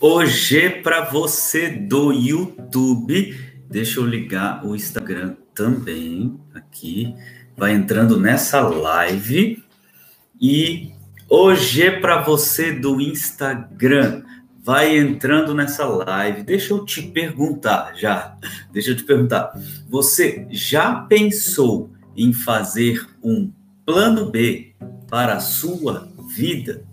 Hoje para você do YouTube, deixa eu ligar o Instagram também aqui. Vai entrando nessa live e hoje para você do Instagram, vai entrando nessa live. Deixa eu te perguntar já. Deixa eu te perguntar. Você já pensou em fazer um plano B para a sua vida?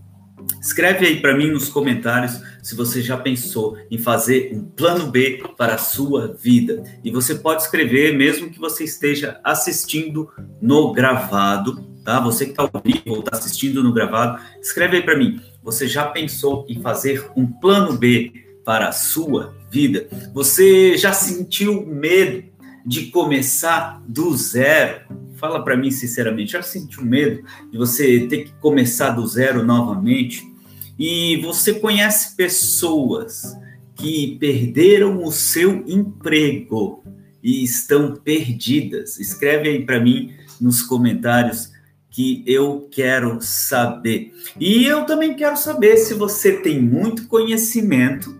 Escreve aí para mim nos comentários se você já pensou em fazer um plano B para a sua vida. E você pode escrever mesmo que você esteja assistindo no gravado, tá? Você que está ao vivo ou está assistindo no gravado, escreve aí para mim. Você já pensou em fazer um plano B para a sua vida? Você já sentiu medo de começar do zero? Fala para mim sinceramente, já sentiu medo de você ter que começar do zero novamente? E você conhece pessoas que perderam o seu emprego e estão perdidas, escreve aí para mim nos comentários que eu quero saber. E eu também quero saber se você tem muito conhecimento,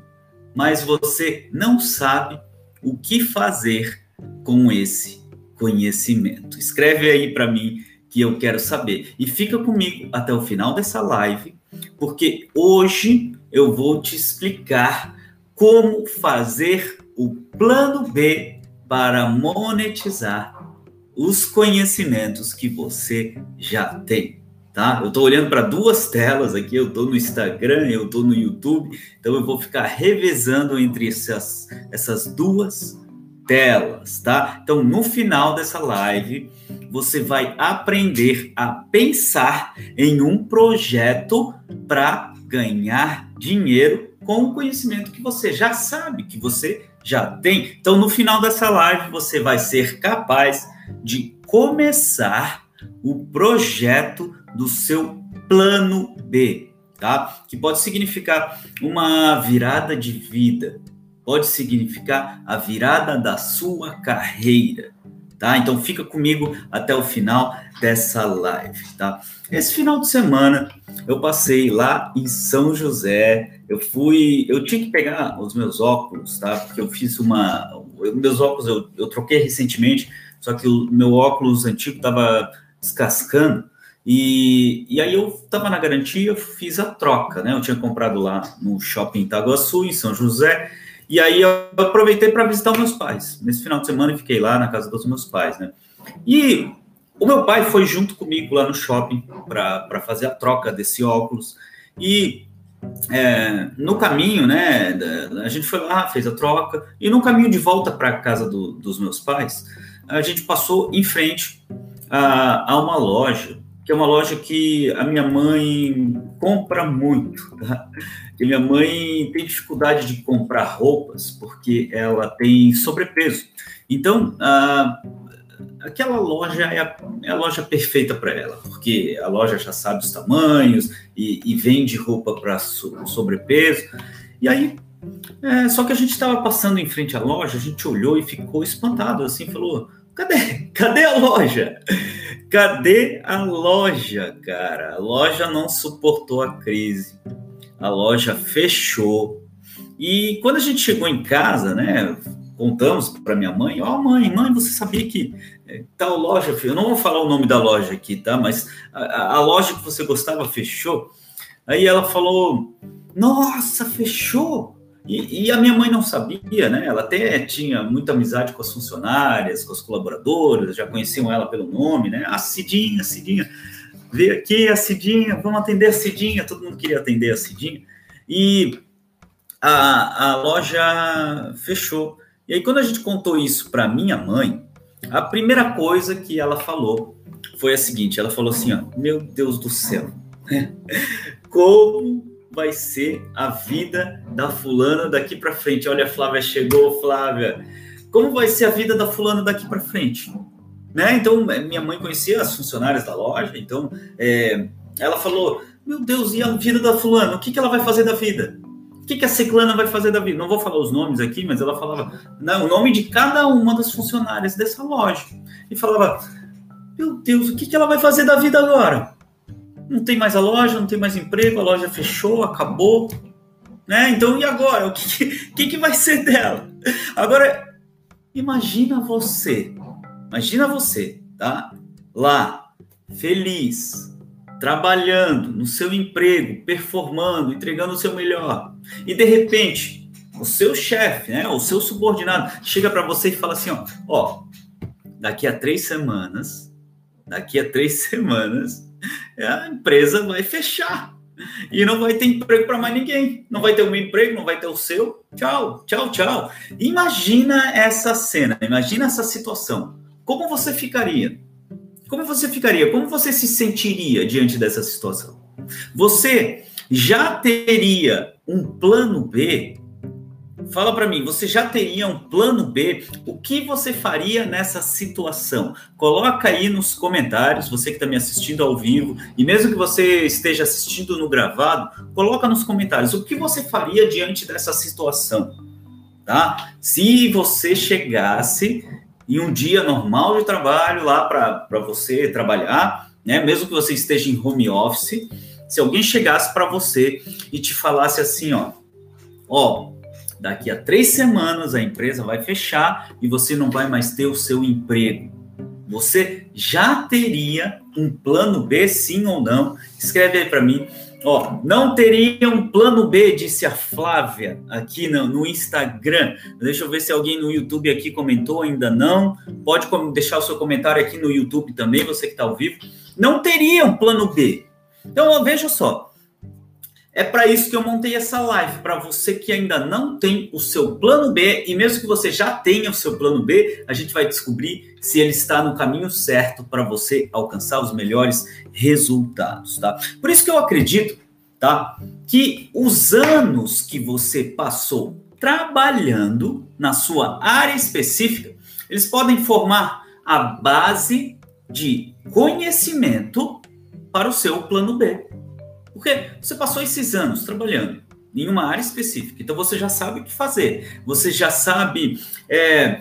mas você não sabe o que fazer com esse conhecimento. Escreve aí para mim que eu quero saber. E fica comigo até o final dessa live porque hoje eu vou te explicar como fazer o plano B para monetizar os conhecimentos que você já tem. Tá? Eu estou olhando para duas telas aqui, eu estou no Instagram, eu estou no YouTube, então eu vou ficar revezando entre essas, essas duas telas, tá? Então, no final dessa live, você vai aprender a pensar em um projeto para ganhar dinheiro com o conhecimento que você já sabe, que você já tem. Então, no final dessa live, você vai ser capaz de começar o projeto do seu plano B, tá? Que pode significar uma virada de vida, pode significar a virada da sua carreira, tá? Então fica comigo até o final dessa live, tá? Esse final de semana eu passei lá em São José, eu fui, eu tinha que pegar os meus óculos, tá? Porque eu fiz uma, meus óculos eu, eu troquei recentemente, só que o meu óculos antigo estava descascando, e, e aí eu estava na garantia, fiz a troca, né? Eu tinha comprado lá no shopping Itaguaçu, em São José, e aí eu aproveitei para visitar os meus pais. Nesse final de semana eu fiquei lá na casa dos meus pais, né? E o meu pai foi junto comigo lá no shopping para fazer a troca desse óculos. E é, no caminho, né, a gente foi lá, fez a troca, e no caminho de volta para a casa do, dos meus pais, a gente passou em frente a, a uma loja que é uma loja que a minha mãe compra muito. Tá? E minha mãe tem dificuldade de comprar roupas porque ela tem sobrepeso. Então, a, aquela loja é a, é a loja perfeita para ela, porque a loja já sabe os tamanhos e, e vende roupa para so, sobrepeso. E aí, é, só que a gente estava passando em frente à loja, a gente olhou e ficou espantado, assim, falou: cadê? Cadê a loja? Cadê a loja, cara? A loja não suportou a crise. A loja fechou. E quando a gente chegou em casa, né, contamos para minha mãe, ó oh, mãe, mãe, você sabia que eh, tal loja, eu não vou falar o nome da loja aqui, tá? Mas a, a loja que você gostava fechou. Aí ela falou, nossa, fechou? E, e, a minha mãe não sabia, né? Ela até tinha muita amizade com as funcionárias, com as colaboradoras, já conheciam ela pelo nome, né? A Cidinha, Cidinha, veio aqui a Cidinha, vamos atender a Cidinha, todo mundo queria atender a Cidinha. E a, a loja fechou. E aí, quando a gente contou isso para minha mãe, a primeira coisa que ela falou foi a seguinte: ela falou assim, ó, meu Deus do céu, como vai ser a vida da fulana daqui para frente. Olha, a Flávia chegou, Flávia. Como vai ser a vida da fulana daqui para frente? Né? Então, é, minha mãe conhecia as funcionárias da loja, então é, ela falou: Meu Deus, e a vida da fulana? O que, que ela vai fazer da vida? O que, que a ciclana vai fazer da vida? Não vou falar os nomes aqui, mas ela falava não, o nome de cada uma das funcionárias dessa loja. E falava: Meu Deus, o que, que ela vai fazer da vida agora? Não tem mais a loja, não tem mais emprego, a loja fechou, acabou. Né? Então, e agora? O que, que, que vai ser dela? Agora, imagina você, imagina você, tá? Lá, feliz, trabalhando no seu emprego, performando, entregando o seu melhor. E de repente, o seu chefe, né, o seu subordinado, chega para você e fala assim: ó, ó, daqui a três semanas, daqui a três semanas, a empresa vai fechar. E não vai ter emprego para mais ninguém. Não vai ter um emprego, não vai ter o seu. Tchau, tchau, tchau. Imagina essa cena, imagina essa situação. Como você ficaria? Como você ficaria? Como você se sentiria diante dessa situação? Você já teria um plano B Fala para mim, você já teria um plano B? O que você faria nessa situação? Coloca aí nos comentários, você que está me assistindo ao vivo, e mesmo que você esteja assistindo no gravado, coloca nos comentários o que você faria diante dessa situação, tá? Se você chegasse em um dia normal de trabalho lá para você trabalhar, né? Mesmo que você esteja em home office, se alguém chegasse para você e te falasse assim, ó, ó, daqui a três semanas a empresa vai fechar e você não vai mais ter o seu emprego. Você já teria um plano B, sim ou não? Escreve aí para mim. Ó, não teria um plano B, disse a Flávia aqui no, no, Instagram. Deixa eu ver se alguém no YouTube aqui comentou, ainda não. Pode deixar o seu comentário aqui no YouTube também, você que está ao vivo. Não teria um plano B. Então, veja só, é para isso que eu montei essa live, para você que ainda não tem o seu plano B e mesmo que você já tenha o seu plano B, a gente vai descobrir se ele está no caminho certo para você alcançar os melhores resultados, tá? Por isso que eu acredito, tá, que os anos que você passou trabalhando na sua área específica, eles podem formar a base de conhecimento para o seu plano B. Porque você passou esses anos trabalhando em uma área específica, então você já sabe o que fazer, você já sabe é,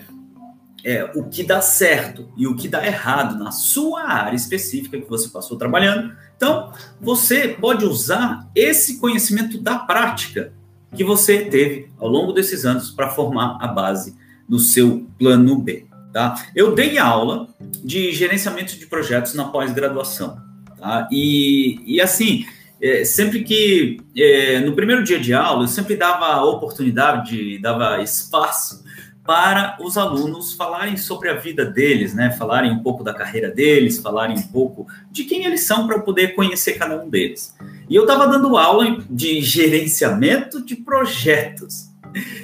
é, o que dá certo e o que dá errado na sua área específica que você passou trabalhando. Então, você pode usar esse conhecimento da prática que você teve ao longo desses anos para formar a base do seu plano B. Tá? Eu dei aula de gerenciamento de projetos na pós-graduação. Tá? E, e assim, é, sempre que é, no primeiro dia de aula eu sempre dava oportunidade, dava espaço para os alunos falarem sobre a vida deles, né? Falarem um pouco da carreira deles, falarem um pouco de quem eles são para poder conhecer cada um deles. E eu estava dando aula de gerenciamento de projetos.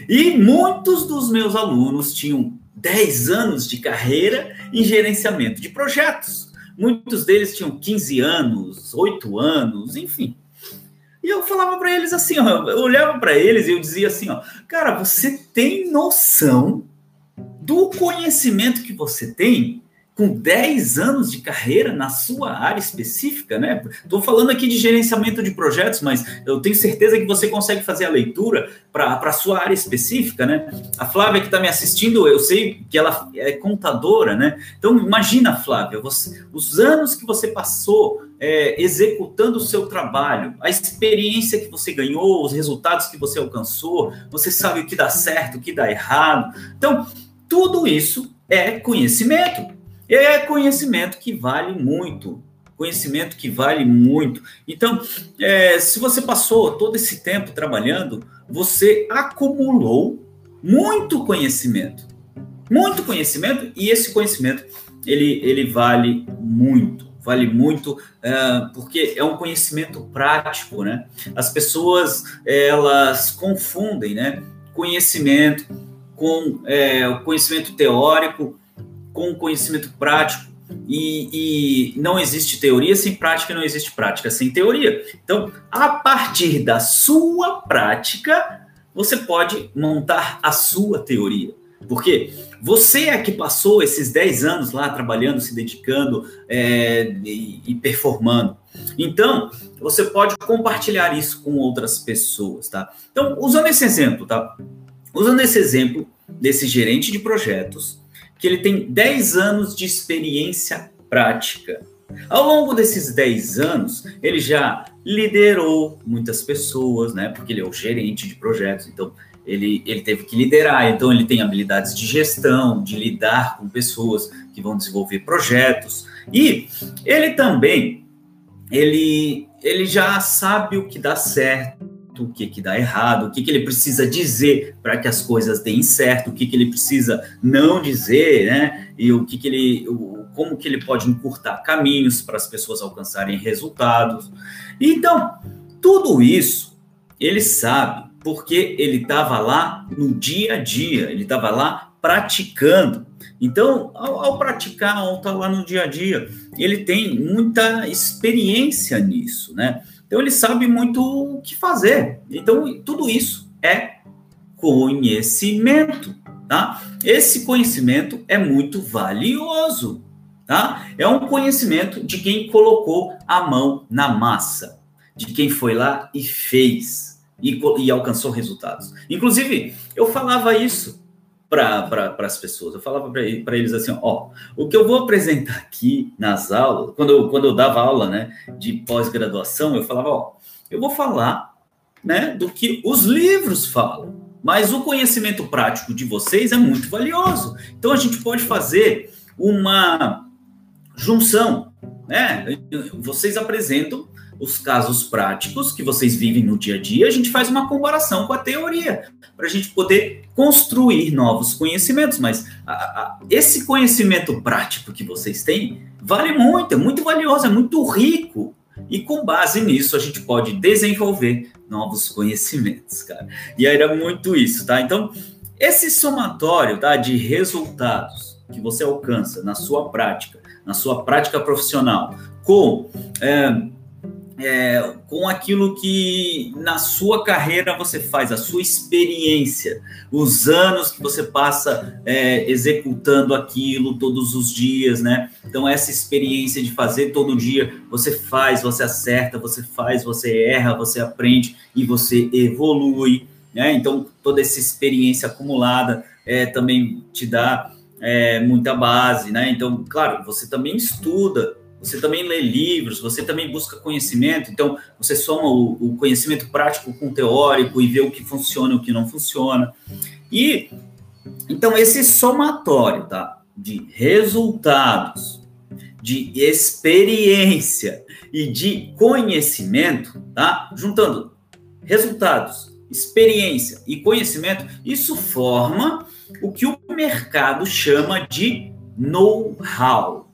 E muitos dos meus alunos tinham 10 anos de carreira em gerenciamento de projetos. Muitos deles tinham 15 anos, 8 anos, enfim. E eu falava para eles assim, ó, eu olhava para eles e eu dizia assim, ó, cara, você tem noção do conhecimento que você tem com 10 anos de carreira na sua área específica, né? Estou falando aqui de gerenciamento de projetos, mas eu tenho certeza que você consegue fazer a leitura para a sua área específica, né? A Flávia que está me assistindo, eu sei que ela é contadora, né? Então, imagina, Flávia, você, os anos que você passou é, executando o seu trabalho, a experiência que você ganhou, os resultados que você alcançou, você sabe o que dá certo, o que dá errado. Então, tudo isso é conhecimento. É conhecimento que vale muito. Conhecimento que vale muito. Então, é, se você passou todo esse tempo trabalhando, você acumulou muito conhecimento. Muito conhecimento, e esse conhecimento ele, ele vale muito vale muito é, porque é um conhecimento prático, né? As pessoas elas confundem, né? Conhecimento com é, o conhecimento teórico com conhecimento prático. E, e, não existe teoria sem prática, não existe prática sem teoria. Então, a partir da sua prática, você pode montar a sua teoria. Porque você é que passou esses 10 anos lá trabalhando, se dedicando é, e, e, performando. Então, você pode compartilhar isso com outras pessoas, tá? Então, usando esse exemplo, tá? Usando esse exemplo desse gerente de projetos, que ele tem 10 anos de experiência prática. Ao longo desses 10 anos, ele já liderou muitas pessoas, né? Porque ele é o gerente de projetos, então ele, ele teve que liderar, então ele tem habilidades de gestão, de lidar com pessoas que vão desenvolver projetos. E ele também, ele, ele já sabe o que dá certo, o que, que dá errado, o que, que ele precisa dizer para que as coisas deem certo, o que, que ele precisa não dizer, né? E o que, que ele, o, como que ele pode encurtar caminhos para as pessoas alcançarem resultados. Então, tudo isso ele sabe porque ele estava lá no dia a dia, ele estava lá praticando. Então, ao, ao praticar, ao estar lá no dia a dia, ele tem muita experiência nisso, né? Então, ele sabe muito o que fazer. Então, tudo isso é conhecimento, tá? Esse conhecimento é muito valioso, tá? É um conhecimento de quem colocou a mão na massa, de quem foi lá e fez e, e alcançou resultados. Inclusive, eu falava isso para as pessoas, eu falava para eles assim: ó, o que eu vou apresentar aqui nas aulas, quando eu, quando eu dava aula né, de pós-graduação, eu falava: ó, eu vou falar né, do que os livros falam. Mas o conhecimento prático de vocês é muito valioso. Então a gente pode fazer uma junção, né? Vocês apresentam os casos práticos que vocês vivem no dia a dia, a gente faz uma comparação com a teoria, para a gente poder construir novos conhecimentos. Mas a, a, esse conhecimento prático que vocês têm vale muito, é muito valioso, é muito rico. E com base nisso, a gente pode desenvolver novos conhecimentos, cara. E era muito isso, tá? Então, esse somatório tá, de resultados que você alcança na sua prática, na sua prática profissional, com é, é, com aquilo que na sua carreira você faz, a sua experiência, os anos que você passa é, executando aquilo todos os dias, né? Então, essa experiência de fazer todo dia, você faz, você acerta, você faz, você erra, você aprende e você evolui, né? Então, toda essa experiência acumulada é, também te dá é, muita base, né? Então, claro, você também estuda você também lê livros, você também busca conhecimento, então você soma o, o, conhecimento prático com o teórico e vê o que funciona e o que não funciona. E então esse somatório, tá, de resultados, de experiência e de conhecimento, tá? Juntando resultados, experiência e conhecimento, isso forma o que o mercado chama de know-how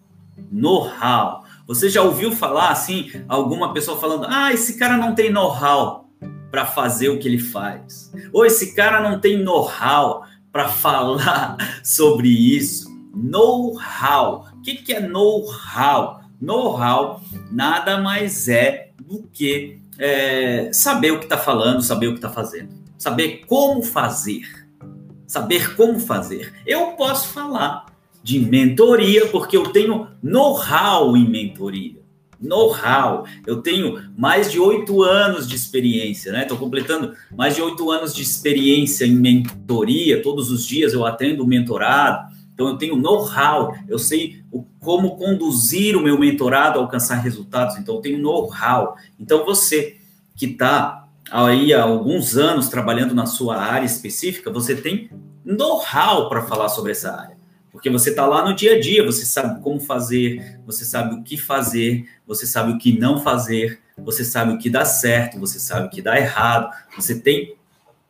know-how. Você já ouviu falar assim, alguma pessoa falando: "Ah, esse cara não tem know-how para fazer o que ele faz". Ou esse cara não tem know-how para falar sobre isso. Know-how. O que, que é know-how? Know-how nada mais é do que é, saber o que está falando, saber o que está fazendo, saber como fazer, saber como fazer. Eu posso falar de mentoria, porque eu tenho know-how em mentoria. Know-how. Eu tenho mais de oito anos de experiência, né? Estou completando mais de oito anos de experiência em mentoria. Todos os dias eu atendo mentorado. Então eu tenho know-how, eu sei o, como conduzir o meu mentorado a alcançar resultados. Então eu tenho know-how. Então você que está aí há alguns anos trabalhando na sua área específica, você tem know-how para falar sobre essa área. Porque você está lá no dia a dia, você sabe como fazer, você sabe o que fazer, você sabe o que não fazer, você sabe o que dá certo, você sabe o que dá errado, você tem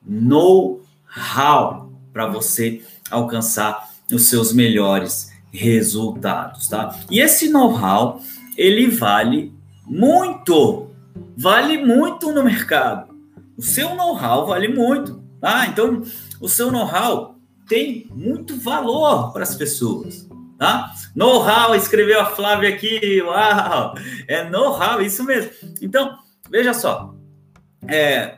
know-how para você alcançar os seus melhores resultados, tá? E esse know-how, ele vale muito, vale muito no mercado. O seu know-how vale muito, tá? Então, o seu know-how tem muito valor para as pessoas. Tá? Know-how, escreveu a Flávia aqui, uau! É know-how, isso mesmo. Então, veja só. É,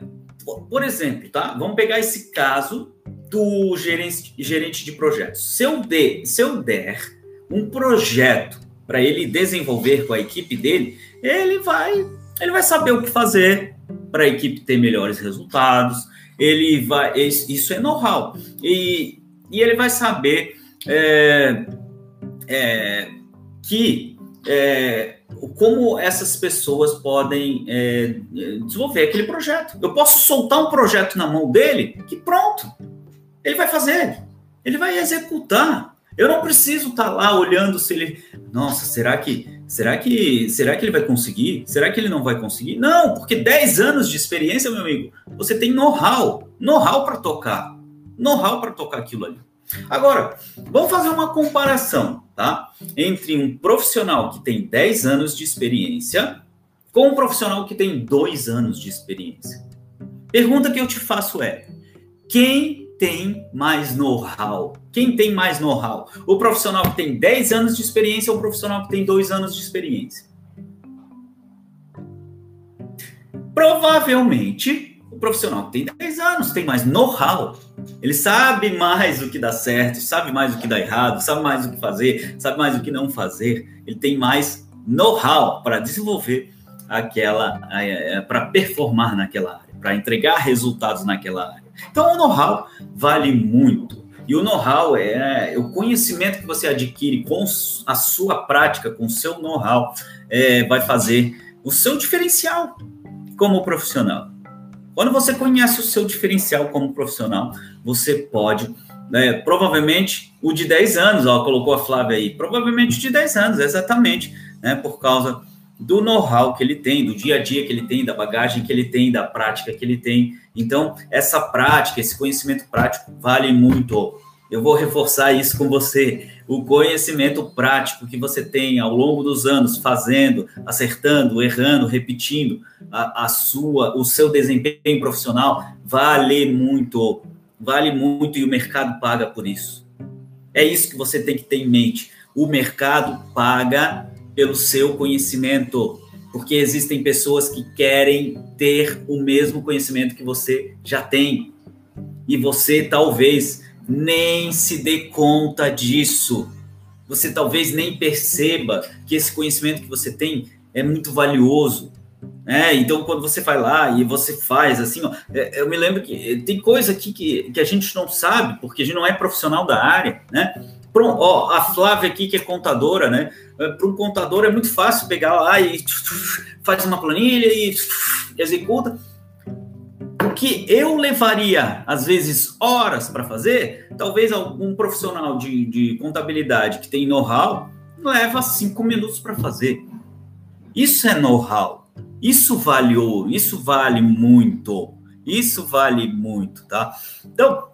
por exemplo, tá? Vamos pegar esse caso do gerente, gerente de projetos. Se eu, de, se eu der um projeto para ele desenvolver com a equipe dele, ele vai, ele vai saber o que fazer para a equipe ter melhores resultados. Ele vai, isso é know-how. E e ele vai saber é, é, que é, como essas pessoas podem é, desenvolver aquele projeto. Eu posso soltar um projeto na mão dele que pronto, ele vai fazer, ele vai executar. Eu não preciso estar tá lá olhando se ele, nossa, será que, será que, será que ele vai conseguir? Será que ele não vai conseguir? Não, porque 10 anos de experiência, meu amigo, você tem know-how, know-how para tocar, know-how para tocar aquilo ali. Agora, vamos fazer uma comparação, tá? Entre um profissional que tem 10 anos de experiência com um profissional que tem 2 anos de experiência. Pergunta que eu te faço é: quem tem mais know-how? Quem tem mais know-how? O profissional que tem 10 anos de experiência ou o profissional que tem 2 anos de experiência? Provavelmente, profissional tem 10 anos tem mais know-how. Ele sabe mais o que dá certo, sabe mais o que dá errado, sabe mais o que fazer, sabe mais o que não fazer. Ele tem mais know-how para desenvolver aquela, é, é, para performar naquela área, para entregar resultados naquela área. Então, o know-how vale muito. E o know-how é, é o conhecimento que você adquire com a sua prática, com o seu know-how, é, vai fazer o seu diferencial como profissional. Quando você conhece o seu diferencial como profissional, você pode, né, provavelmente o de 10 anos, ó, colocou a Flávia aí, provavelmente o de 10 anos, exatamente, né, por causa do know-how que ele tem, do dia a dia que ele tem, da bagagem que ele tem, da prática que ele tem. Então, essa prática, esse conhecimento prático vale muito. Eu vou reforçar isso com você. O conhecimento prático que você tem ao longo dos anos, fazendo, acertando, errando, repetindo, a, a sua, o seu desempenho profissional vale muito. Vale muito e o mercado paga por isso. É isso que você tem que ter em mente. O mercado paga pelo seu conhecimento, porque existem pessoas que querem ter o mesmo conhecimento que você já tem. E você talvez nem se dê conta disso. Você talvez nem perceba que esse conhecimento que você tem é muito valioso. É, então, quando você vai lá e você faz assim, ó, é, eu me lembro que tem coisa aqui que, que a gente não sabe, porque a gente não é profissional da área, né? Pronto, ó, a Flávia aqui, que é contadora, né? É, Para um contador é muito fácil pegar lá e faz uma planilha e executa. O que eu levaria, às vezes, horas para fazer, talvez algum profissional de, de contabilidade que tem know-how leva cinco minutos para fazer. Isso é know-how. Isso vale ouro, isso vale muito. Isso vale muito, tá? Então,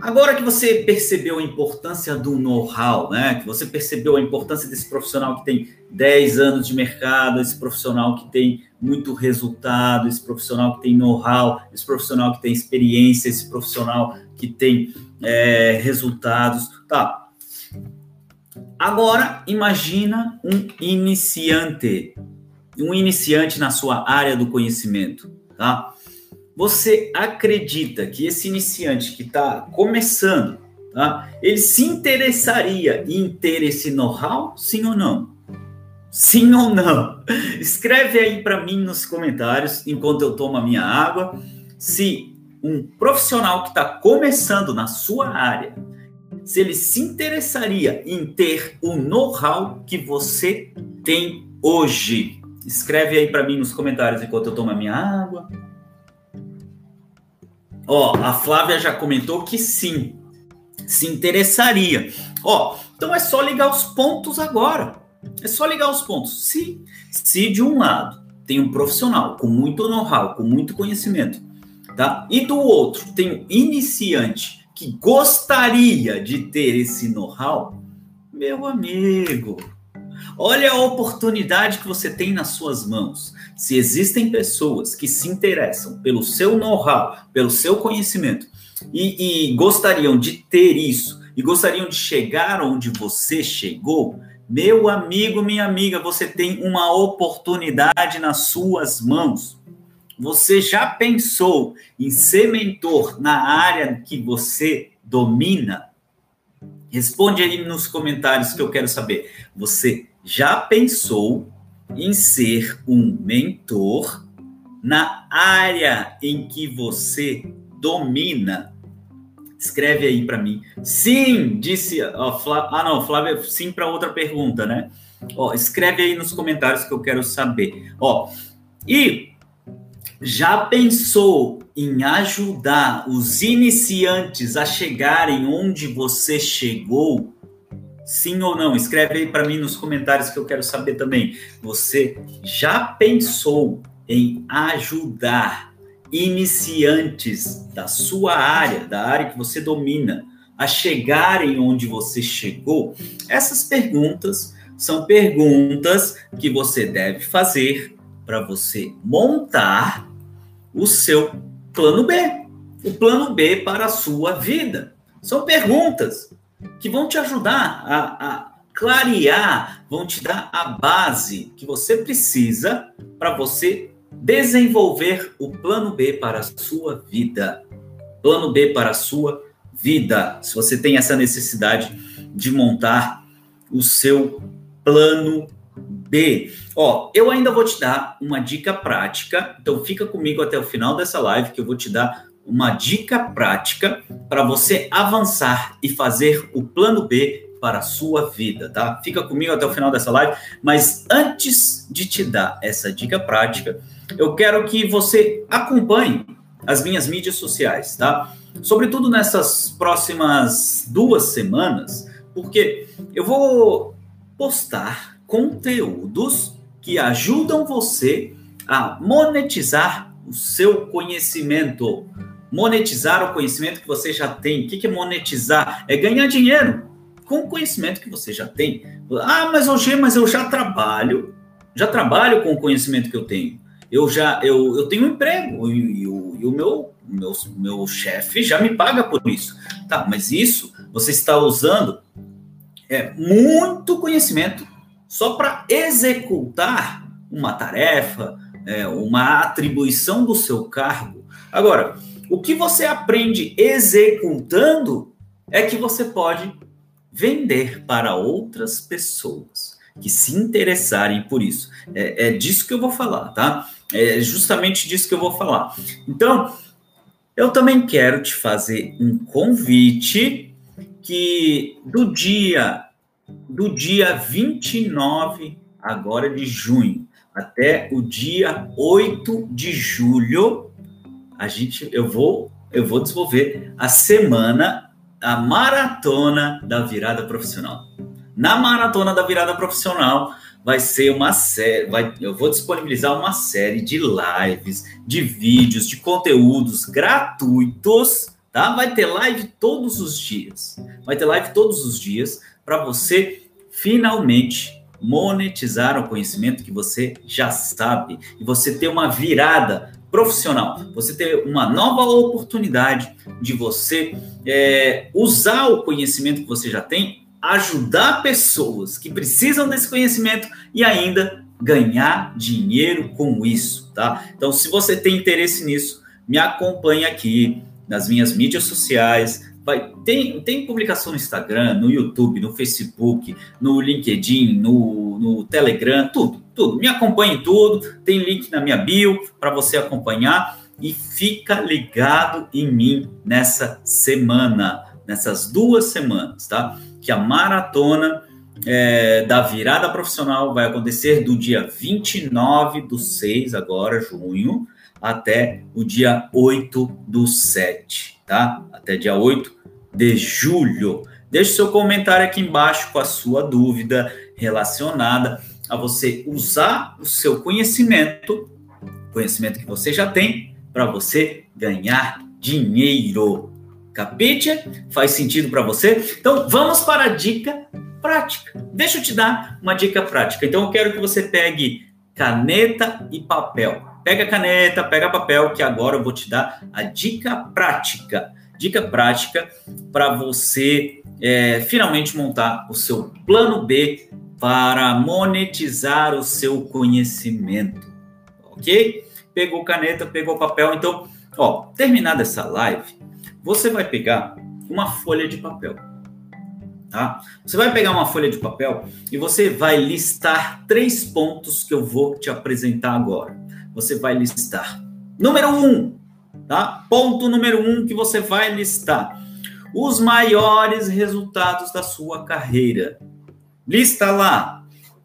Agora que você percebeu a importância do know-how, né? Que você percebeu a importância desse profissional que tem 10 anos de mercado, esse profissional que tem muito resultado, esse profissional que tem know-how, esse profissional que tem experiência, esse profissional que tem é, resultados. Tá. Agora, imagina um iniciante, um iniciante na sua área do conhecimento, tá? Você acredita que esse iniciante que está começando, tá, ele se interessaria em ter esse know-how? Sim ou não? Sim ou não? Escreve aí para mim nos comentários, enquanto eu tomo a minha água, se um profissional que está começando na sua área, se ele se interessaria em ter o know-how que você tem hoje. Escreve aí para mim nos comentários enquanto eu tomo a minha água. Ó, a Flávia já comentou que sim, se interessaria. Ó, então é só ligar os pontos agora. É só ligar os pontos. Se, se de um lado tem um profissional com muito know-how, com muito conhecimento, tá? E do outro tem um iniciante que gostaria de ter esse know-how, meu amigo, olha a oportunidade que você tem nas suas mãos. Se existem pessoas que se interessam pelo seu know-how, pelo seu conhecimento e, e gostariam de ter isso e gostariam de chegar onde você chegou, meu amigo, minha amiga, você tem uma oportunidade nas suas mãos. Você já pensou em ser mentor na área que você domina? Responde aí nos comentários que eu quero saber. Você já pensou em ser um mentor na área em que você domina? Escreve aí para mim. Sim, disse a Flávia. Ah, não, Flávia, sim para outra pergunta, né? Ó, escreve aí nos comentários que eu quero saber. Ó, e já pensou em ajudar os iniciantes a chegarem onde você chegou? Sim ou não? Escreve aí para mim nos comentários que eu quero saber também. Você já pensou em ajudar iniciantes da sua área, da área que você domina, a chegarem onde você chegou? Essas perguntas são perguntas que você deve fazer para você montar o seu plano B, o plano B para a sua vida. São perguntas que vão te ajudar a, a clarear, vão te dar a base que você precisa para você desenvolver o plano B para a sua vida. Plano B para a sua vida. Se você tem essa necessidade de montar o seu plano B. Ó, eu ainda vou te dar uma dica prática, então fica comigo até o final dessa live que eu vou te dar uma dica prática para você avançar e fazer o plano B para a sua vida, tá? Fica comigo até o final dessa live, mas antes de te dar essa dica prática, eu quero que você acompanhe as minhas mídias sociais, tá? Sobretudo nessas próximas duas semanas, porque eu vou postar conteúdos que ajudam você a monetizar o seu conhecimento. Monetizar o conhecimento que você já tem. O que é monetizar? É ganhar dinheiro com o conhecimento que você já tem. Ah, mas hoje, mas eu já trabalho, já trabalho com o conhecimento que eu tenho. Eu já eu, eu tenho um emprego e, e, o, e o meu meu, meu chefe já me paga por isso. Tá, mas isso você está usando é muito conhecimento só para executar uma tarefa, é, uma atribuição do seu cargo. Agora, o que você aprende executando é que você pode vender para outras pessoas que se interessarem por isso. É, é disso que eu vou falar, tá? É justamente disso que eu vou falar. Então, eu também quero te fazer um convite que do dia do dia 29 agora de junho até o dia 8 de julho, a gente eu vou eu vou desenvolver a semana a maratona da virada profissional. Na maratona da virada profissional vai ser uma série, vai, eu vou disponibilizar uma série de lives, de vídeos, de conteúdos gratuitos, tá? Vai ter live todos os dias. Vai ter live todos os dias para você finalmente monetizar o conhecimento que você já sabe e você ter uma virada profissional, você ter uma nova oportunidade de você é, usar o conhecimento que você já tem, ajudar pessoas que precisam desse conhecimento e ainda ganhar dinheiro com isso, tá? Então, se você tem interesse nisso, me acompanhe aqui nas minhas mídias sociais, Vai, tem, tem publicação no Instagram, no YouTube, no Facebook, no LinkedIn, no, no Telegram, tudo, tudo. Me acompanhe em tudo. Tem link na minha bio para você acompanhar e fica ligado em mim nessa semana, nessas duas semanas, tá? Que a maratona é, da virada profissional vai acontecer do dia 29 do 6, agora, junho, até o dia 8 do 7, tá? Até dia 8 de julho. Deixe seu comentário aqui embaixo com a sua dúvida relacionada a você usar o seu conhecimento, conhecimento que você já tem, para você ganhar dinheiro. Capite? Faz sentido para você? Então vamos para a dica prática. Deixa eu te dar uma dica prática. Então eu quero que você pegue caneta e papel. Pega caneta, pega papel, que agora eu vou te dar a dica prática. Dica prática para você é, finalmente montar o seu plano B para monetizar o seu conhecimento. Ok? Pegou caneta, pegou papel. Então, ó, terminada essa live, você vai pegar uma folha de papel. Tá? Você vai pegar uma folha de papel e você vai listar três pontos que eu vou te apresentar agora você vai listar. Número um, tá? Ponto número um que você vai listar: os maiores resultados da sua carreira. Lista lá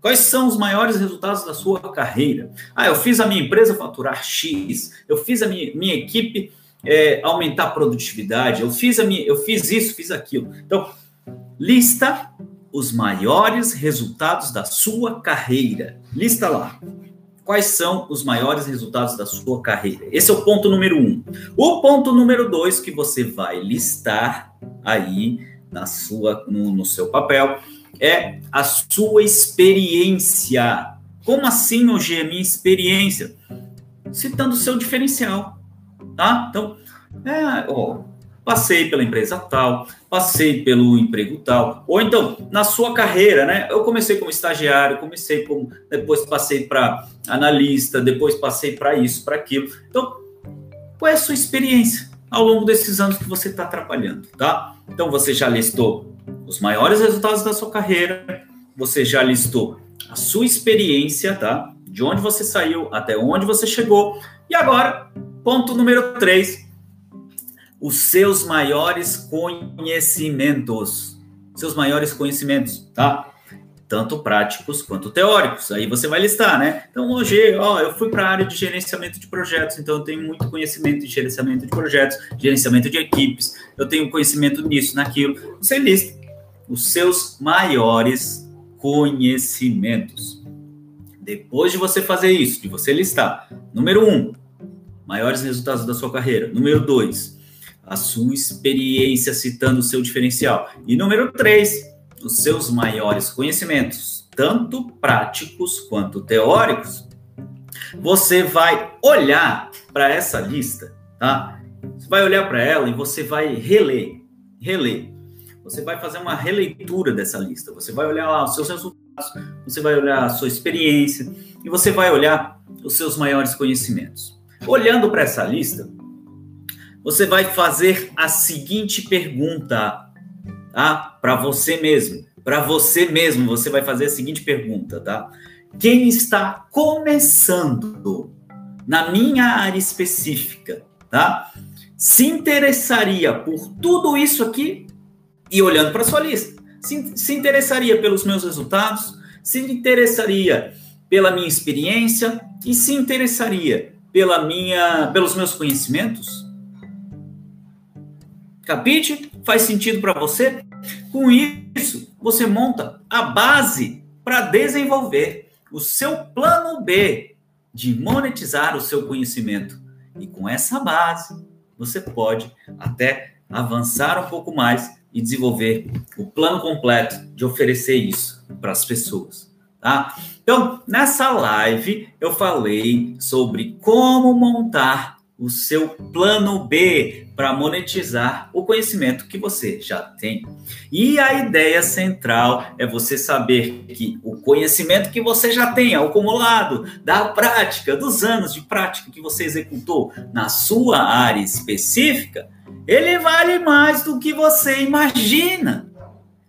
Quais são os maiores resultados da sua carreira? Ah, eu fiz a minha empresa faturar X, eu fiz a minha, minha equipe é, aumentar a produtividade, eu fiz, a minha, eu fiz isso, fiz aquilo. Então, lista os maiores resultados da sua carreira. Lista lá. Quais são os maiores resultados da sua carreira? Esse é o ponto número um. O ponto número dois que você vai listar aí na sua, no, no seu papel é a sua experiência. Como assim, hoje a minha experiência? Citando o seu diferencial, tá? Então, é, ó, passei pela empresa tal, passei pelo emprego tal, ou então na sua carreira, né? Eu comecei como estagiário, comecei como, depois passei para analista, depois passei para isso, para aquilo. Então, qual é a sua experiência ao longo desses anos que você está trabalhando, tá? Então você já listou os maiores resultados da sua carreira, você já listou a sua experiência, tá? De onde você saiu até onde você chegou. E agora, ponto número 3, os seus maiores conhecimentos. Seus maiores conhecimentos, tá? Tanto práticos quanto teóricos. Aí você vai listar, né? Então, hoje, ó, eu fui para a área de gerenciamento de projetos, então eu tenho muito conhecimento de gerenciamento de projetos, gerenciamento de equipes, eu tenho conhecimento nisso, naquilo. Você lista os seus maiores conhecimentos. Depois de você fazer isso, de você listar, número um, maiores resultados da sua carreira. Número dois, a sua experiência citando o seu diferencial. E número três, os seus maiores conhecimentos, tanto práticos quanto teóricos. Você vai olhar para essa lista, tá? Você vai olhar para ela e você vai reler, reler você vai fazer uma releitura dessa lista. Você vai olhar lá os seus resultados, você vai olhar a sua experiência e você vai olhar os seus maiores conhecimentos. Olhando para essa lista, você vai fazer a seguinte pergunta, tá? Para você mesmo. Para você mesmo, você vai fazer a seguinte pergunta, tá? Quem está começando na minha área específica, tá? Se interessaria por tudo isso aqui e olhando para sua lista. Se, se interessaria pelos meus resultados, se interessaria pela minha experiência e se interessaria pela minha, pelos meus conhecimentos? Capite? Faz sentido para você? Com isso, você monta a base para desenvolver o seu plano B de monetizar o seu conhecimento. E com essa base, você pode até avançar um pouco mais e desenvolver o plano completo de oferecer isso para as pessoas, tá? Então, nessa live eu falei sobre como montar o seu plano B para monetizar o conhecimento que você já tem. E a ideia central é você saber que o conhecimento que você já tem acumulado da prática, dos anos de prática que você executou na sua área específica, ele vale mais do que você imagina.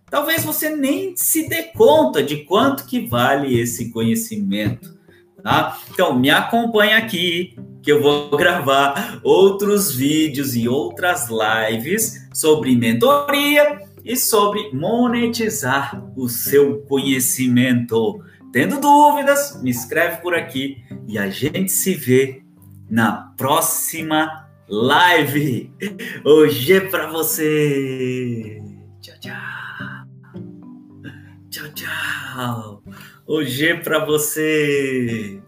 Talvez você nem se dê conta de quanto que vale esse conhecimento, tá? Então, me acompanha aqui que eu vou gravar outros vídeos e outras lives sobre mentoria e sobre monetizar o seu conhecimento. Tendo dúvidas, me escreve por aqui e a gente se vê na próxima live. Hoje é para você. Tchau, tchau. Tchau, tchau. Hoje é para você.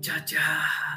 Tchau, tchau.